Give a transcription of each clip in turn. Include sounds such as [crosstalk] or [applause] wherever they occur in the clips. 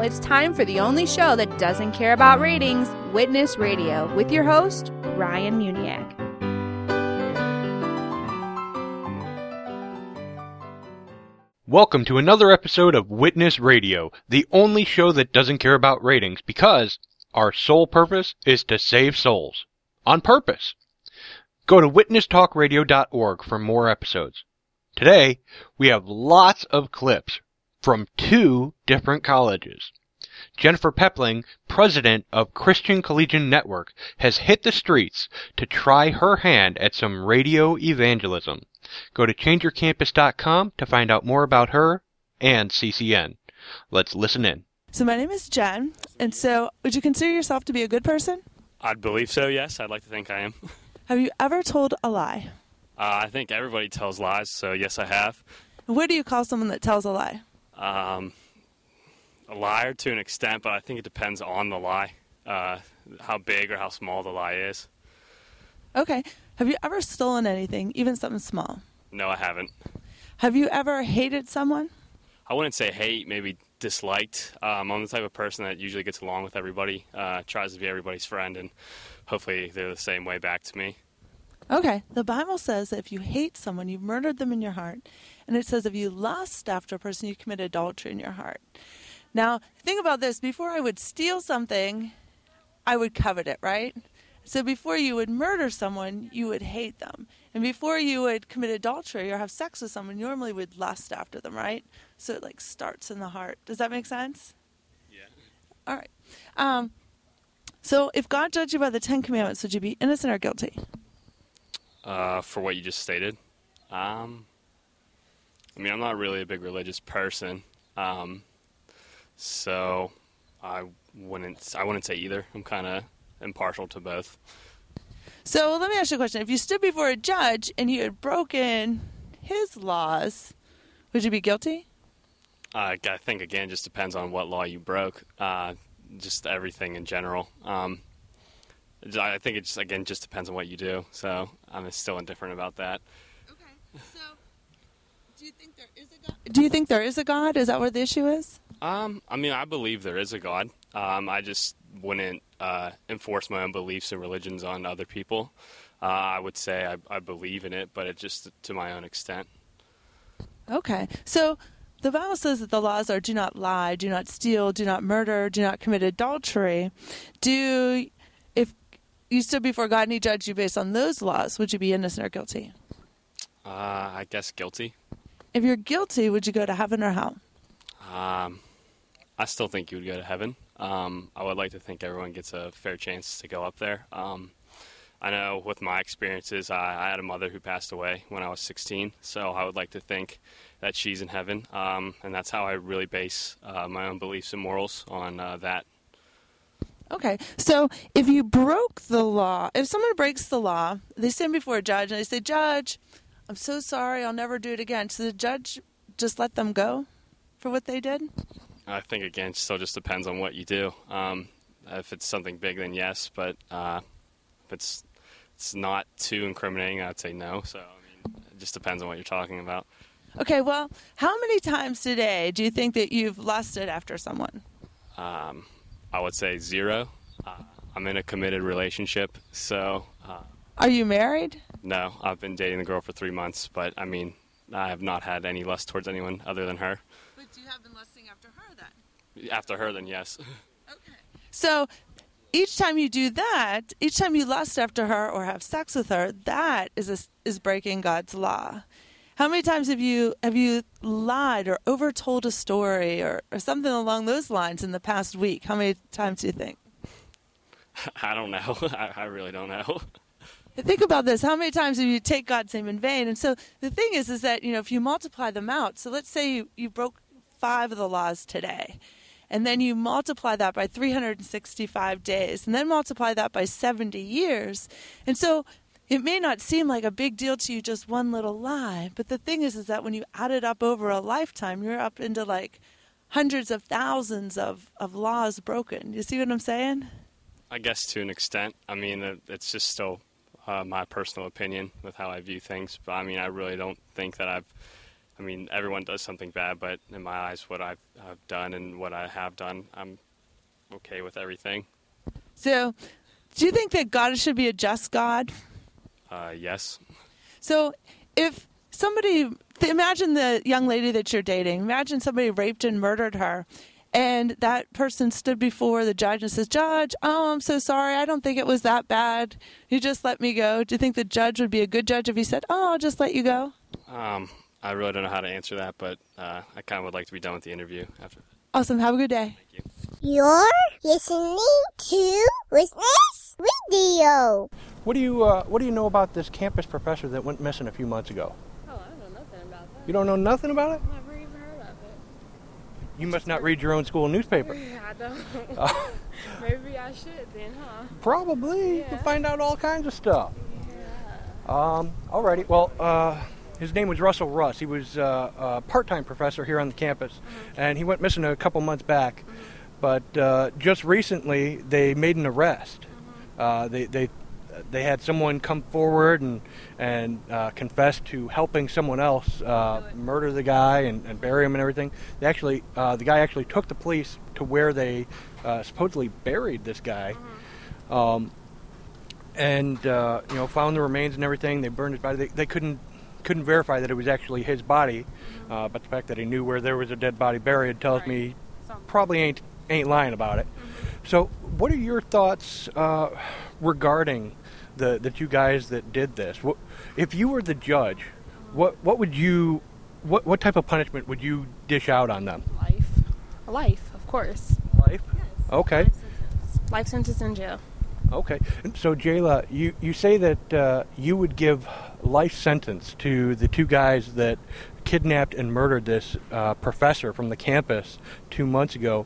it's time for the only show that doesn't care about ratings Witness Radio with your host, Ryan Muniak. Welcome to another episode of Witness Radio, the only show that doesn't care about ratings because our sole purpose is to save souls. On purpose. Go to witnesstalkradio.org for more episodes. Today, we have lots of clips from two different colleges. Jennifer Pepling, president of Christian Collegian Network, has hit the streets to try her hand at some radio evangelism. Go to changeyourcampus.com to find out more about her and CCN. Let's listen in. So my name is Jen, and so would you consider yourself to be a good person? I'd believe so, yes. I'd like to think I am. [laughs] Have you ever told a lie? Uh, I think everybody tells lies, so yes, I have. What do you call someone that tells a lie? Um, a liar to an extent, but I think it depends on the lie, uh, how big or how small the lie is. Okay. Have you ever stolen anything, even something small? No, I haven't. Have you ever hated someone? I wouldn't say hate, maybe disliked. Um, I'm the type of person that usually gets along with everybody, uh, tries to be everybody's friend, and hopefully they're the same way back to me. Okay. The Bible says that if you hate someone, you've murdered them in your heart. And it says if you lust after a person, you commit adultery in your heart. Now, think about this. Before I would steal something, I would covet it, right? So before you would murder someone, you would hate them. And before you would commit adultery or have sex with someone, you normally would lust after them, right? So it like starts in the heart. Does that make sense? Yeah. All right. Um, so if God judged you by the Ten Commandments, would you be innocent or guilty? Uh, for what you just stated, um, I mean, I'm not really a big religious person, um, so I wouldn't. I wouldn't say either. I'm kind of impartial to both. So let me ask you a question. If you stood before a judge and you had broken his laws, would you be guilty? Uh, I think again, just depends on what law you broke. Uh, just everything in general. Um, I think it just again just depends on what you do. So I'm still indifferent about that. Okay. So do you think there is a God? Do you think there is a God? Is that where the issue is? Um, I mean, I believe there is a God. Um, I just wouldn't uh, enforce my own beliefs and religions on other people. Uh, I would say I, I believe in it, but it just to my own extent. Okay. So the Bible says that the laws are do not lie, do not steal, do not murder, do not commit adultery. Do if you stood before God and he judged you based on those laws, would you be innocent or guilty? Uh, I guess guilty. If you're guilty, would you go to heaven or hell? Um, I still think you would go to heaven. Um, I would like to think everyone gets a fair chance to go up there. Um, I know with my experiences, I, I, had a mother who passed away when I was 16, so I would like to think that she's in heaven, um, and that's how I really base uh, my own beliefs and morals on uh, that. Okay, so if you broke the law, if someone breaks the law, they stand before a judge and they say, Judge, I'm so sorry, I'll never do it again. So the judge just let them go for what they did? I think again, it still just depends on what you do. Um, if it's something big, then yes, but uh, if it's it's not too incriminating, I'd say no. So I mean, it just depends on what you're talking about. Okay, well, how many times today do you think that you've lusted after someone? Um, I would say zero. Uh, I'm in a committed relationship, so. Uh, Are you married? No, I've been dating the girl for three months, but I mean, I have not had any lust towards anyone other than her. But you have been lusting after her then? After her, then yes. Okay. So each time you do that, each time you lust after her or have sex with her, that is a, is breaking God's law. How many times have you have you lied or overtold a story or, or something along those lines in the past week? How many times do you think? [laughs] I don't know. [laughs] I, I really don't know. think about this how many times have you take god's name in vain and so the thing is is that you know if you multiply them out so let's say you, you broke five of the laws today and then you multiply that by 365 days and then multiply that by 70 years. And so it may not seem like a big deal to you just one little lie but the thing is is that when you add it up over a lifetime you're up into like hundreds of thousands of, of laws broken. You see what i'm saying? I guess to an extent. I mean it's just still uh, my personal opinion with how I view things. But I mean, I really don't think that I've I mean, everyone does something bad, but in my eyes, what I've, I've done and what I have done, I'm okay with everything. So, do you think that God should be a just God? Uh, yes. So, if somebody, imagine the young lady that you're dating, imagine somebody raped and murdered her. And that person stood before the judge and says, Judge, oh, I'm so sorry. I don't think it was that bad. You just let me go. Do you think the judge would be a good judge if he said, Oh, I'll just let you go? Um, I really don't know how to answer that, but uh, I kind of would like to be done with the interview after. Awesome. Have a good day. Thank you. You're listening to Witness Radio. What do you uh, What do you know about this campus professor that went missing a few months ago? Oh, I don't know nothing about that. You don't know nothing about it. Never even heard of it. You must not read your own school newspaper. I don't. [laughs] Uh, [laughs] Maybe I should then, huh? probably. You Yeah. find out all kinds of stuff. Yeah. Um, alrighty. Well, uh, his name was Russell Russ. He was uh, a part-time professor here on the campus, Mm-hmm. and he went missing a couple months back. But uh, just recently, they made an arrest. Mm-hmm. Uh, they they they had someone come forward and and uh, confess to helping someone else uh, murder the guy and, and bury him and everything. They actually uh, the guy actually took the police to where they uh, supposedly buried this guy. Um, and uh, you know found the remains and everything. They burned his body. They, they couldn't couldn't verify that it was actually his body, uh, but the fact that he knew where there was a dead body buried tells me probably ain't ain't lying about it. So, what are your thoughts uh, regarding the the two guys that did this? What, if you were the judge, what what would you what what type of punishment would you dish out on them? Life. Life, of course. Life. Okay. Life sentence. Life sentence in jail. Okay. So, Jayla, you, you say that uh, you would give life sentence to the two guys that kidnapped and murdered this uh, professor from the campus two months ago.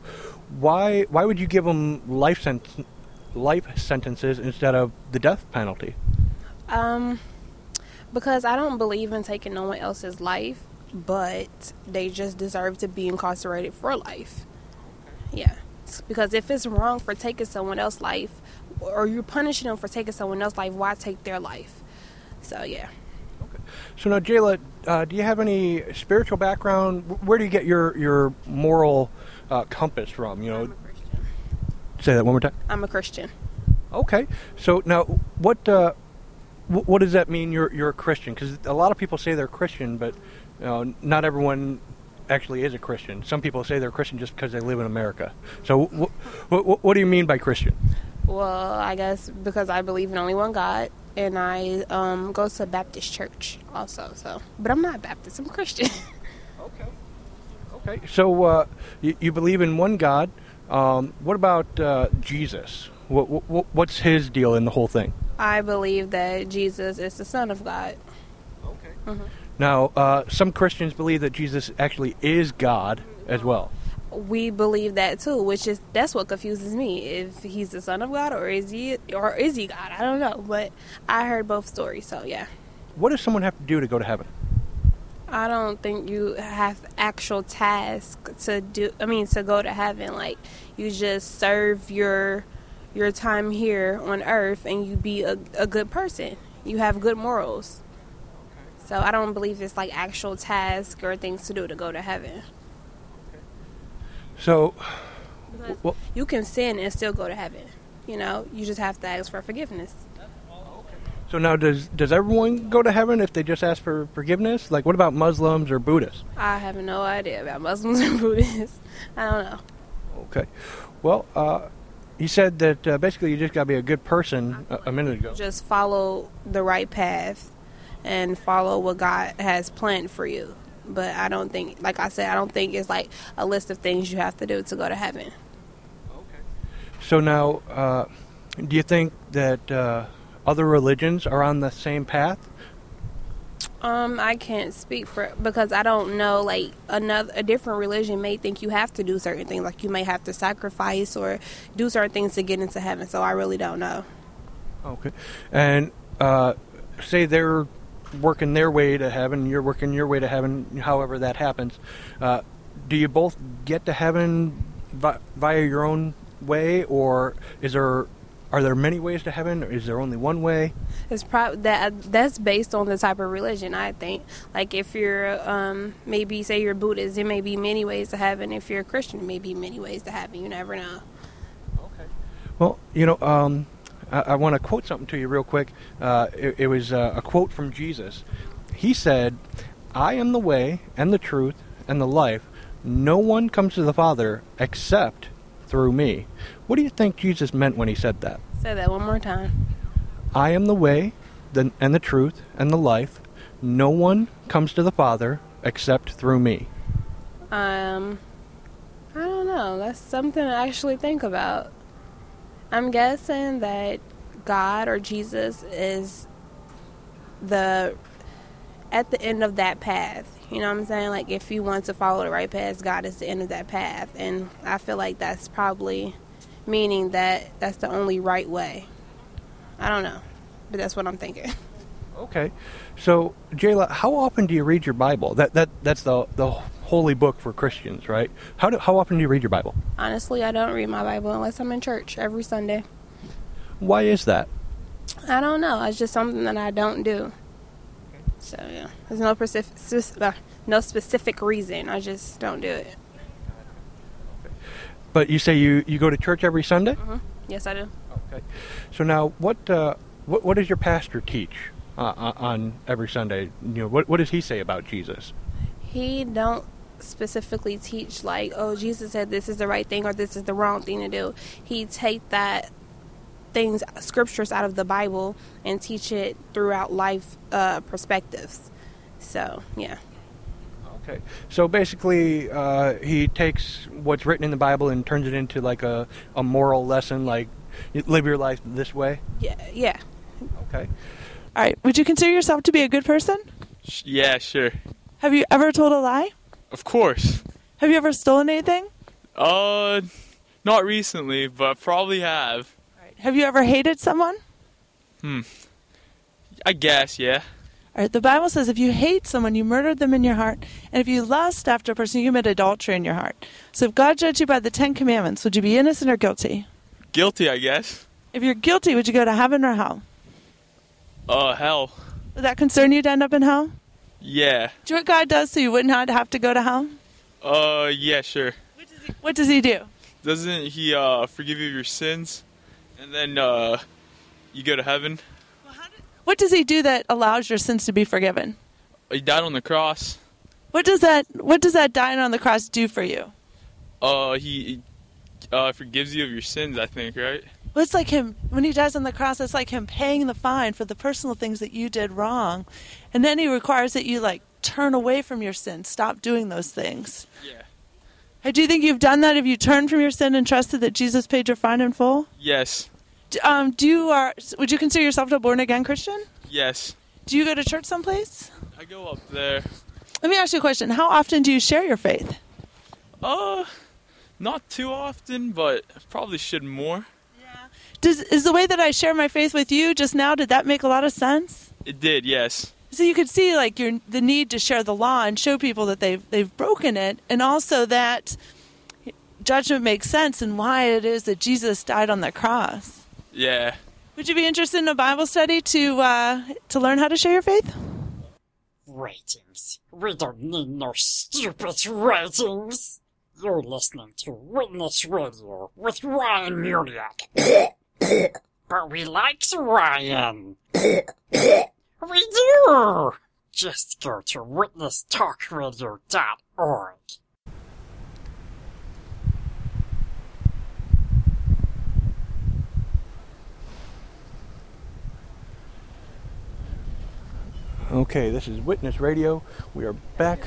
Why why would you give them life sent- life sentences instead of the death penalty? Um, because I don't believe in taking no one else's life, but they just deserve to be incarcerated for life. Yeah. Because if it's wrong for taking someone else's life, or you're punishing them for taking someone else's life, why take their life? So yeah. Okay. So now, Jayla, uh, do you have any spiritual background? Where do you get your your moral uh, compass from? You know, I'm a Christian. say that one more time. I'm a Christian. Okay. So now, what uh, wh- what does that mean? You're you're a Christian? Because a lot of people say they're Christian, but you know, not everyone actually is a Christian. Some people say they're Christian just because they live in America. So, wh- wh- what do you mean by Christian? Well, I guess because I believe in only one God, and I um, go to a Baptist church also. So, but I'm not Baptist. I'm Christian. [laughs] Okay. Okay. So uh, you, you believe in one God. Um, what about uh, Jesus? What, what what's his deal in the whole thing? I believe that Jesus is the Son of God. Okay. Now, uh, some Christians believe that Jesus actually is God as well. We believe that too, which is that's what confuses me. If he's the Son of God, or is he, or is he God? I don't know, but I heard both stories, so yeah. What does someone have to do to go to heaven? I don't think you have actual task to do. I mean, to go to heaven, like you just serve your your time here on earth, and you be a, a good person. You have good morals. So I don't believe it's like actual task or things to do to go to heaven. So, well, you can sin and still go to heaven. You know, you just have to ask for forgiveness. so now does does everyone go to heaven if they just ask for forgiveness? Like, what about Muslims or Buddhists? I have no idea about Muslims and [laughs] Buddhists. I don't know. Okay. Well, uh, you said that uh, basically you just got to be a good person a, a minute ago. Just follow the right path and follow what God has planned for you. But I don't think, like I said, I don't think it's like a list of things you have to do to go to heaven. Okay. So now, uh, do you think that uh, other religions are on the same path? Um, I can't speak for because I don't know. Like another, a different religion may think you have to do certain things, like you may have to sacrifice or do certain things to get into heaven. So I really don't know. Okay. And uh, say they're working their way to heaven, you're working your way to heaven, however that happens. Uh, do you both get to heaven vi- via your own way, or is there are there many ways to heaven? Or is there only one way? It's prob that that's based on the type of religion. I think. Like if you're um, maybe say you're Buddhist, there may be many ways to heaven. If you're a Christian, it may be many ways to heaven. You never know. Okay. Well, you know, um, I, I want to quote something to you real quick. Uh, it, it was uh, a quote from Jesus. He said, "I am the way and the truth and the life. No one comes to the Father except through me." What do you think Jesus meant when he said that? Say that one more time. I am the way, the, and the truth, and the life. No one comes to the Father except through me. Um, I don't know. That's something to actually think about. I'm guessing that God or Jesus is the at the end of that path. You know what I'm saying? Like if you want to follow the right path, God is the end of that path, and I feel like that's probably meaning that that's the only right way. I don't know, but that's what I'm thinking. Okay, so Jayla, how often do you read your Bible? That that that's the the holy book for Christians, right? How do, how often do you read your Bible? Honestly, I don't read my Bible unless I'm in church every Sunday. Why is that? I don't know. It's just something that I don't do. So yeah, there's no specific uh, no specific reason. I just don't do it. But you say you, you go to church every Sunday. hmm Yes, I do. Okay. So now, what uh, what what does your pastor teach uh, on- on every Sunday? You know, what what does he say about Jesus? He don't specifically teach like, oh, Jesus said this is the right thing or this is the wrong thing to do. He take that things scriptures out of the Bible and teach it throughout life uh, perspectives. So yeah. Okay. So basically, uh, he takes what's written in the Bible and turns it into like a, a moral lesson, like live your life this way. Yeah, yeah. Okay. All right. Would you consider yourself to be a good person? Yeah, sure. Have you ever told a lie? Of course. Have you ever stolen anything? Uh, not recently, but probably have. Have you ever hated someone? Hmm. I guess, yeah. All right, the Bible says if you hate someone, you murdered them in your heart. And if you lust after a person, you commit adultery in your heart. So if God judged you by the Ten Commandments, would you be innocent or guilty? Guilty, I guess. If you're guilty, would you go to heaven or hell? Uh, hell. Would that concern you to end up in hell? Yeah. Do you know what God does so you wouldn't have to have to go to hell? Uh, yeah, sure. What does He do? Doesn't he, uh, forgive you of your sins? And then, uh, you go to heaven? What does He do that allows your sins to be forgiven? He died on the cross. What does that What does that dying on the cross do for you? Uh, he, uh, forgives you of your sins, I think, right? Well, it's like him when he dies on the cross. It's like him paying the fine for the personal things that you did wrong, and then he requires that you like turn away from your sin, stop doing those things. Yeah. Hey, do you think you've done that? Have you turned from your sin and trusted that Jesus paid your fine in full? Yes. Um, do you are? Would you consider yourself a born again Christian? Yes. Do you go to church someplace? I go up there. Let me ask you a question. How often do you share your faith? Uh, not too often, but probably should more. Yeah. Does is the way that I share my faith with you just now? Did that make a lot of sense? It did, yes. So you could see like your the need to share the law and show people that they've they've broken it, and also that judgment makes sense and why it is that Jesus died on the cross. Yeah. Would you be interested in a Bible study to uh, to learn how to share your faith? Ratings. We don't need no stupid ratings. You're listening to Witness Radio with Ryan Muniak. [coughs] but we likes Ryan. [coughs] we do. Just go to witnesstalkradio.org. Okay, this is Witness Radio. We are back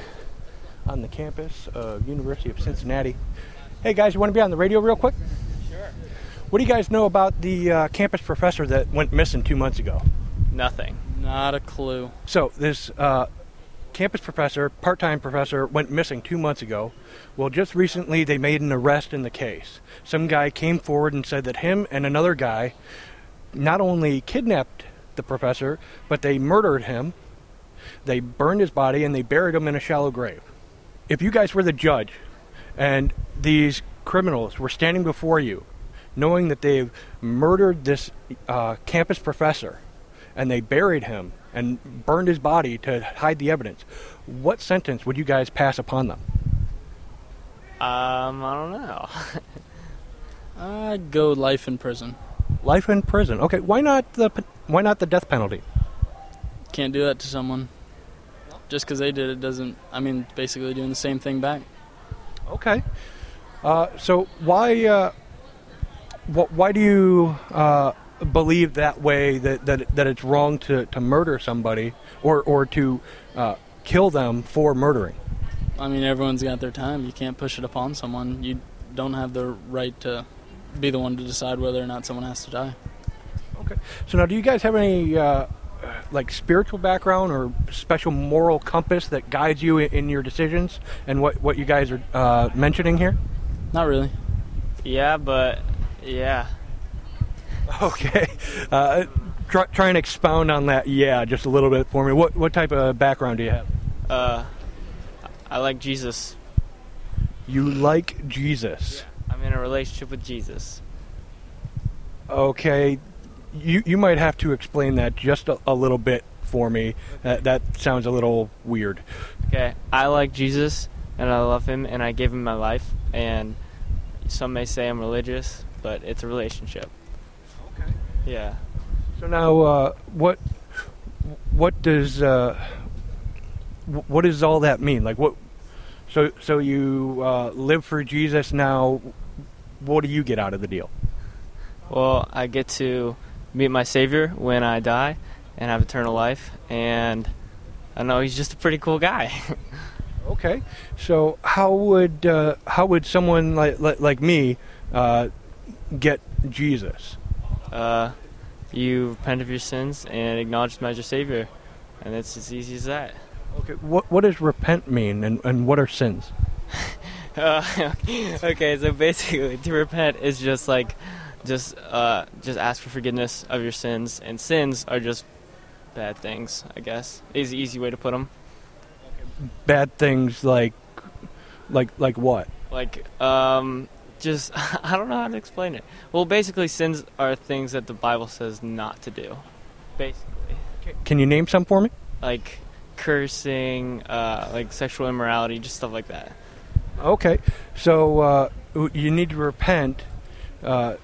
on the campus of University of Cincinnati. Hey guys, you want to be on the radio real quick? Sure. What do you guys know about the uh, campus professor that went missing two months ago? Nothing. Not a clue. So this uh, campus professor, part-time professor, went missing two months ago. Well, just recently they made an arrest in the case. Some guy came forward and said that him and another guy not only kidnapped the professor, but they murdered him. They burned his body and they buried him in a shallow grave. If you guys were the judge and these criminals were standing before you, knowing that they've murdered this uh, campus professor and they buried him and burned his body to hide the evidence, what sentence would you guys pass upon them? Um, I don't know. [laughs] I'd go life in prison. Life in prison. Okay, why not the why not the death penalty? Can't do that to someone. Just because they did it doesn't. I mean, basically doing the same thing back. Okay. Uh, so why uh, wh- why do you uh, believe that way that, that that it's wrong to, to murder somebody or or to uh, kill them for murdering? I mean, everyone's got their time. You can't push it upon someone. You don't have the right to be the one to decide whether or not someone has to die. Okay. So now, do you guys have any uh, like spiritual background or special moral compass that guides you in, in your decisions and what what you guys are uh, mentioning here? Not really. Yeah, but yeah. [laughs] Okay. Uh, try, try and expound on that. Yeah, just a little bit for me. What what type of background do you have? Uh, I like Jesus. You like Jesus. I'm in a relationship with Jesus. Okay. You you might have to explain that just a, a little bit for me. That that sounds a little weird. Okay, I like Jesus and I love him and I give him my life and some may say I'm religious, but it's a relationship. Yeah. So now, uh, what what does uh, what does all that mean? Like what? So so you uh, live for Jesus now. What do you get out of the deal? Well, I get to meet my Savior when I die and have eternal life, and I know he's just a pretty cool guy. [laughs] Okay. So how would uh, how would someone like like, like me uh, get Jesus? Uh, you repent of your sins and acknowledge him as your Savior, and it's as easy as that. Okay. What what does repent mean, and, and what are sins? [laughs] Uh, [laughs] okay, so basically, to repent is just like, just uh, just ask for forgiveness of your sins, and sins are just bad things. I guess is the easy way to put them. Bad things like like like what? Like, um, just [laughs] I don't know how to explain it. Well, basically, sins are things that the Bible says not to do. Basically, Can you name some for me? like cursing, uh, like sexual immorality, just stuff like that. Okay, so uh, you need to repent uh,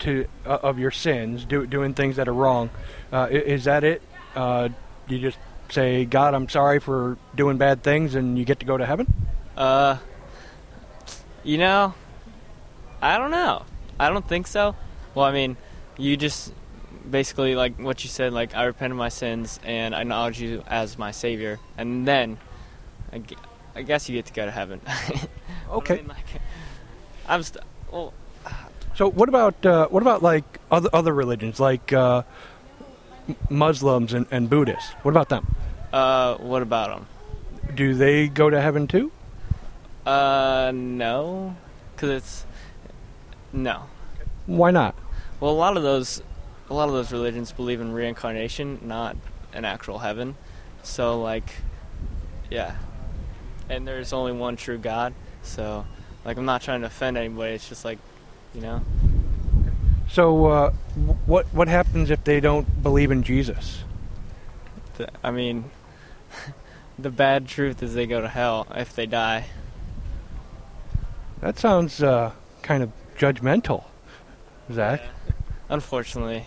to uh, of your sins, do, doing things that are wrong. Uh, is that it? Uh, you just say, "God, I'm sorry for doing bad things," and you get to go to heaven. Uh, you know, I don't know. I don't think so. Well, I mean, you just basically like what you said. Like I repent of my sins and I acknowledge you as my savior, and then I, I guess you get to go to heaven. [laughs] Okay. I mean, like, I'm st- well. So what about uh, what about like other other religions, like uh, Muslims and, and Buddhists? What about them? Uh, what about them? Do they go to heaven too? Uh, no, because it's no. Why not? Well, a lot of those, a lot of those religions believe in reincarnation, not an actual heaven. So, like, yeah, and there's only one true God. So, like, I'm not trying to offend anybody. It's just like, you know, So uh, what what happens if they don't believe in Jesus? the, I mean, [laughs] the bad truth is they go to hell if they die. That sounds uh, kind of judgmental, Zach. Unfortunately,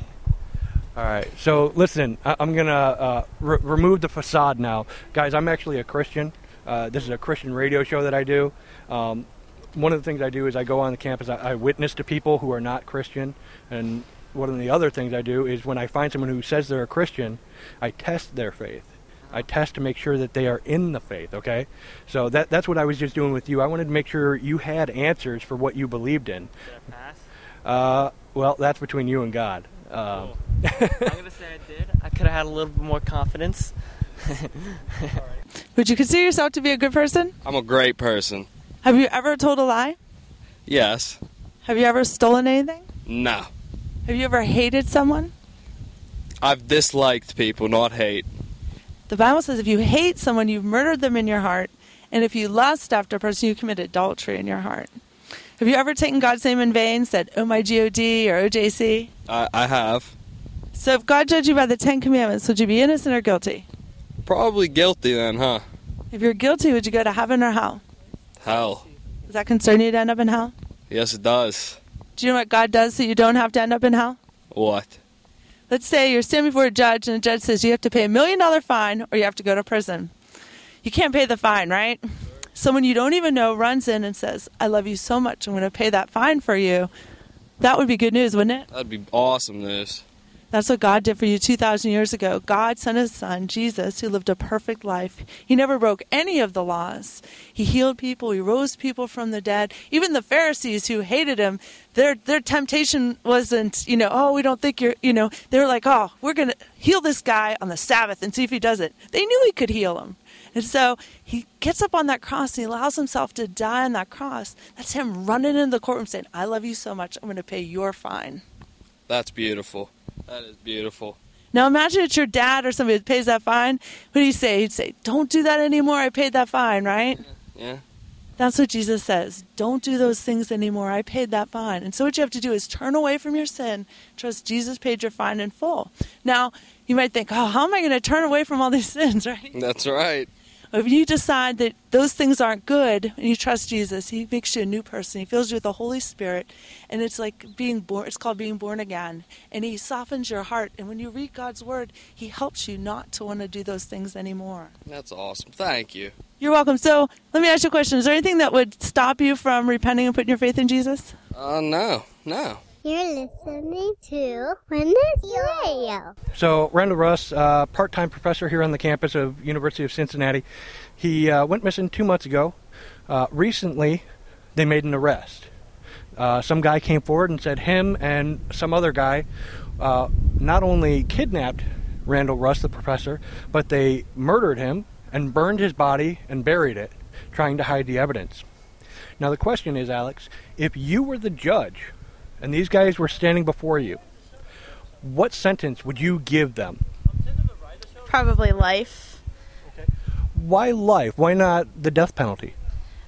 All right. So listen, I- I'm gonna uh, re- remove the facade now, guys. I'm actually a Christian. Uh, this is a Christian radio show that I do. Um, one of the things I do is I go on the campus. I, I witness to people who are not Christian, and one of the other things I do is when I find someone who says they're a Christian, I test their faith. I test to make sure that they are in the faith. Okay, so that that's what I was just doing with you. I wanted to make sure you had answers for what you believed in. did I pass? Uh, well, that's between you and God. Um, [laughs] I'm gonna say I did. I could have had a little bit more confidence. [laughs] Would you consider yourself to be a good person? I'm a great person. Have you ever told a lie? Yes. Have you ever stolen anything? No. Have you ever hated someone? I've disliked people, not hate. The Bible says if you hate someone, you've murdered them in your heart. And if you lust after a person, you commit adultery in your heart. Have you ever taken God's name in vain, said "Oh my God" or "OJC"? I, I have. So if God judged you by the Ten Commandments, would you be innocent or guilty? Probably guilty then, huh? If you're guilty, would you go to heaven or hell? Hell. Does that concern you to end up in hell? Yes, it does. Do you know what God does so you don't have to end up in hell? What? Let's say you're standing before a judge and the judge says you have to pay a million dollar fine or you have to go to prison. You can't pay the fine, right? Someone you don't even know runs in and says, I love you so much, I'm going to pay that fine for you. That would be good news, wouldn't it? That'd be awesome news. That's what God did for you 2,000 years ago. God sent his son, Jesus, who lived a perfect life. He never broke any of the laws. He healed people, he rose people from the dead. Even the Pharisees who hated him, their, their temptation wasn't, you know, oh, we don't think you're, you know, they were like, oh, we're going to heal this guy on the Sabbath and see if he does it. They knew he could heal him. And so he gets up on that cross and he allows himself to die on that cross. That's him running into the courtroom saying, I love you so much, I'm going to pay your fine. That's beautiful. That is beautiful. Now imagine it's your dad or somebody that pays that fine. What do you say? He'd say, Don't do that anymore. I paid that fine, right? Yeah. That's what Jesus says. Don't do those things anymore. I paid that fine. And so what you have to do is turn away from your sin. Trust Jesus paid your fine in full. Now, you might think, oh, how am I going to turn away from all these [laughs] sins, right? That's right. If you decide that those things aren't good and you trust Jesus, He makes you a new person. He fills you with the Holy Spirit, and it's like being born. It's called being born again, and He softens your heart. And when you read God's Word, He helps you not to want to do those things anymore. That's awesome. Thank you. You're welcome. So let me ask you a question: Is there anything that would stop you from repenting and putting your faith in Jesus? Uh, no, no. You're listening to Witness Radio. So Randall Russ, uh, part-time professor here on the campus of University of Cincinnati, he uh, went missing two months ago. Uh, recently, they made an arrest. Uh, some guy came forward and said him and some other guy uh, not only kidnapped Randall Russ, the professor, but they murdered him and burned his body and buried it, trying to hide the evidence. Now the question is, Alex, if you were the judge and these guys were standing before you, what sentence would you give them? Probably life. Why life? Why not the death penalty?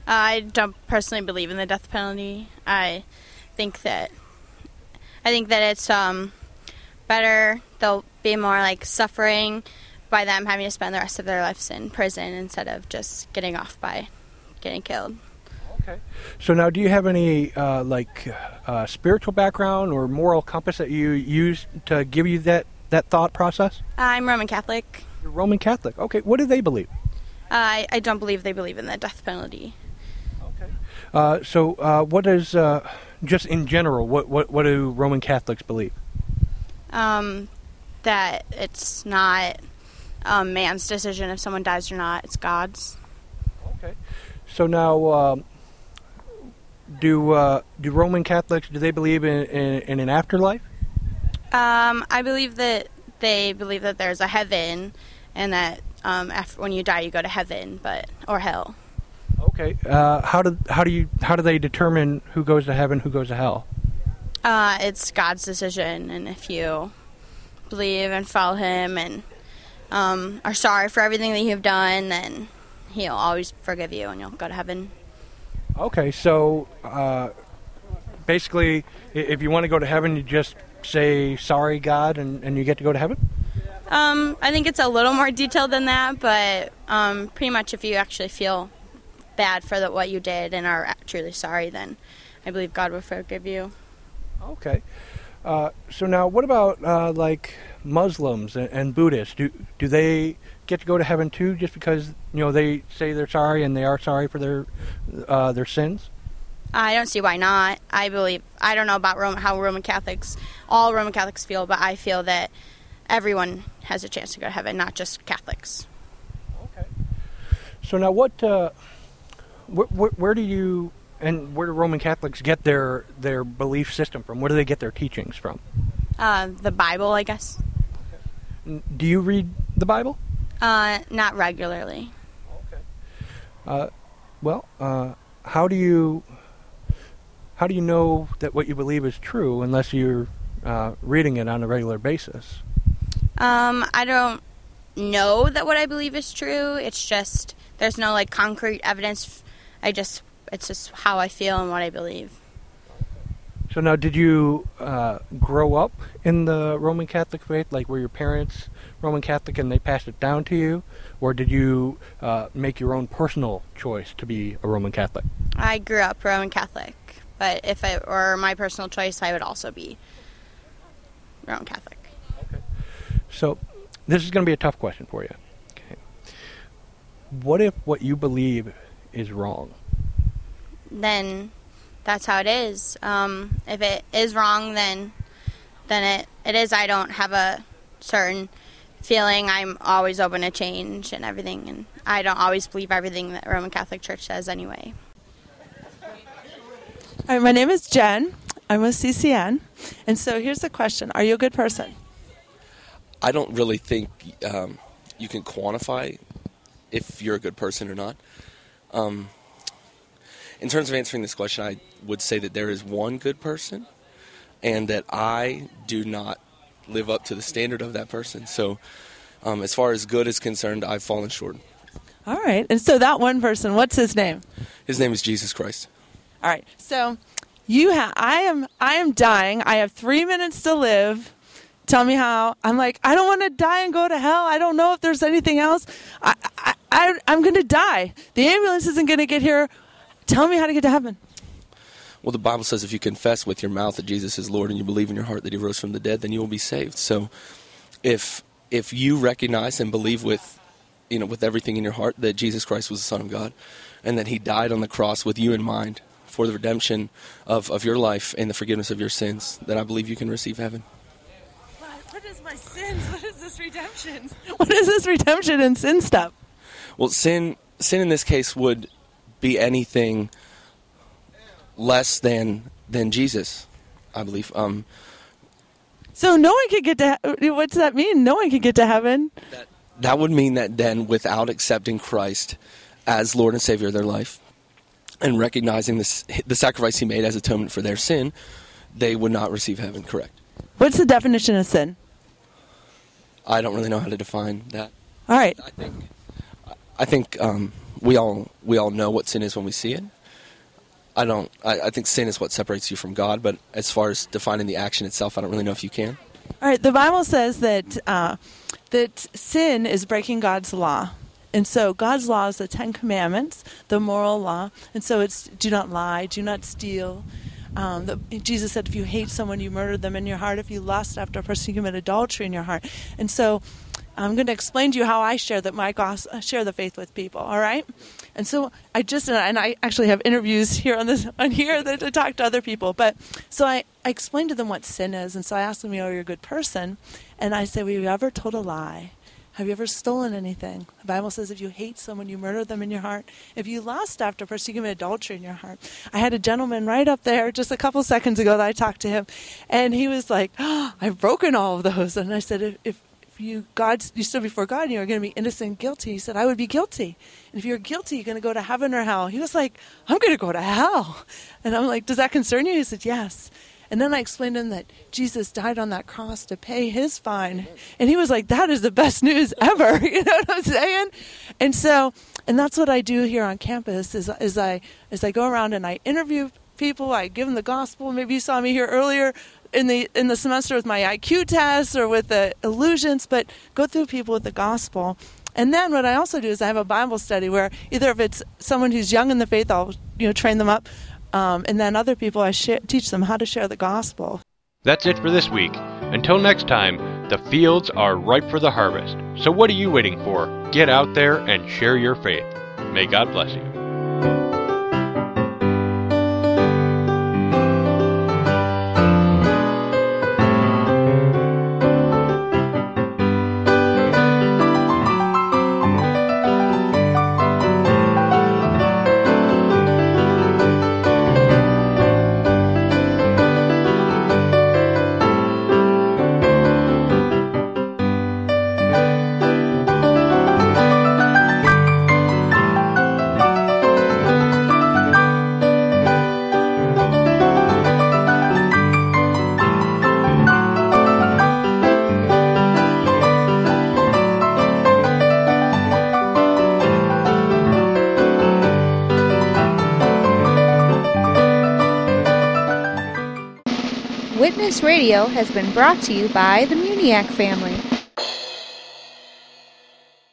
I don't personally believe in the death penalty. I think that I think that it's um better. They'll be more like suffering by them having to spend the rest of their lives in prison instead of just getting off by getting killed. Okay. So now, do you have any uh, like uh, spiritual background or moral compass that you use to give you that that thought process? I'm Roman Catholic. You're Roman Catholic. Okay. What do they believe? I I don't believe they believe in the death penalty. Okay. Uh, so, uh, what is uh, just in general? What, what what do Roman Catholics believe? Um, that it's not um, man's decision if someone dies or not. It's God's. Okay. So now, um, do uh, do Roman Catholics do they believe in, in, in an afterlife? Um, I believe that they believe that there's a heaven, and that um, after, when you die, you go to heaven, but or hell. Okay. Uh, how do how do you how do they determine who goes to heaven, who goes to hell? Uh, it's God's decision, and if you believe and follow Him and um, are sorry for everything that you've done, then He'll always forgive you, and you'll go to heaven. Okay. So uh, basically, if you want to go to heaven, you just say sorry, God, and, and you get to go to heaven. Um, I think it's a little more detailed than that, but um, pretty much if you actually feel bad for the, what you did and are truly sorry, then I believe God will forgive you. Okay. Uh, so now, what about uh, like Muslims and, and Buddhists? Do do they get to go to heaven too, just because you know they say they're sorry and they are sorry for their uh, their sins? I don't see why not. I believe I don't know about Roman, how Roman Catholics, all Roman Catholics feel, but I feel that everyone has a chance to go to heaven, not just Catholics. Okay. So now, what? Uh, wh- wh- where do you and where do Roman Catholics get their their belief system from? Where do they get their teachings from? Uh, the Bible, I guess. N- Do you read the Bible? Uh, not regularly. Uh, well, uh, how do you how do you know that what you believe is true unless you're uh, reading it on a regular basis? Um, I don't know that what I believe is true. It's just there's no like concrete evidence. I just it's just how I feel and what I believe. So now, did you uh, grow up in the Roman Catholic faith? Like, were your parents Roman Catholic and they passed it down to you, or did you uh, make your own personal choice to be a Roman Catholic? I grew up Roman Catholic, but if it were my personal choice, I would also be Roman Catholic. Okay. So, this is going to be a tough question for you. Okay. What if what you believe is wrong? Then that's how it is. Um, if it is wrong, then then it, it is. I don't have a certain feeling. I'm always open to change and everything, and I don't always believe everything that Roman Catholic Church says anyway. All right, my name is Jen. I'm with CCN. And so here's the question Are you a good person? I don't really think um, you can quantify if you're a good person or not. Um, in terms of answering this question, I would say that there is one good person, and that I do not live up to the standard of that person. So, um, as far as good is concerned, I've fallen short. All right. And so that one person, what's his name? His name is Jesus Christ. All right. So you have I am I am dying. I have 3 minutes to live. Tell me how. I'm like, I don't want to die and go to hell. I don't know if there's anything else. I, I, I I'm going to die. The ambulance isn't going to get here. Tell me how to get to heaven. Well, the Bible says if you confess with your mouth that Jesus is Lord and you believe in your heart that He rose from the dead, then you will be saved. So, if if you recognize and believe with, you know, with everything in your heart that Jesus Christ was the Son of God, and that He died on the cross with you in mind for the redemption of, of your life and the forgiveness of your sins, then I believe you can receive heaven. What is my sins? What is this redemption? What is this redemption and sin stuff? Well, sin sin in this case would be anything less than than Jesus, I believe. Um, so no one can get to. What does that mean? No one can get to heaven. That, that would mean that then, without accepting Christ as Lord and Savior of their life, and recognizing this, the sacrifice He made as atonement for their sin, they would not receive heaven. Correct. What's the definition of sin? I don't really know how to define that. All right. I think I think um, we all we all know what sin is when we see it. I don't. I, I think sin is what separates you from God. But as far as defining the action itself, I don't really know if you can. All right. The Bible says that uh, that sin is breaking God's law. And so God's law is the Ten Commandments, the moral law. And so it's do not lie, do not steal. Um, the, Jesus said, if you hate someone, you murder them in your heart. If you lust after a person, you commit adultery in your heart. And so I'm going to explain to you how I share that my gospel, uh, share the faith with people. All right. And so I just and I actually have interviews here on this on here that to talk to other people. But so I, I explained to them what sin is, and so I asked them, you know, you're a good person, and I said, have you ever told a lie? Have you ever stolen anything? The Bible says if you hate someone, you murder them in your heart. If you lust after a person, you commit adultery in your heart. I had a gentleman right up there just a couple seconds ago that I talked to him, and he was like, oh, I've broken all of those. And I said, if, if you God you stood before God and you are going to be innocent and guilty. He said, I would be guilty. And if you're guilty, you're going to go to heaven or hell. He was like, I'm going to go to hell. And I'm like, Does that concern you? He said, Yes. And then I explained to him that Jesus died on that cross to pay his fine. And he was like, That is the best news ever. [laughs] You know what I'm saying? And so and that's what I do here on campus is is I as I go around and I interview people, I give them the gospel. Maybe you saw me here earlier in the in the semester with my IQ tests or with the illusions, but go through people with the gospel. And then what I also do is I have a Bible study where either if it's someone who's young in the faith, I'll you know train them up, um, and then other people I sh- teach them how to share the gospel. That's it for this week. Until next time, the fields are ripe for the harvest. So what are you waiting for? Get out there and share your faith. May God bless you. Witness Radio has been brought to you by the Muniac family.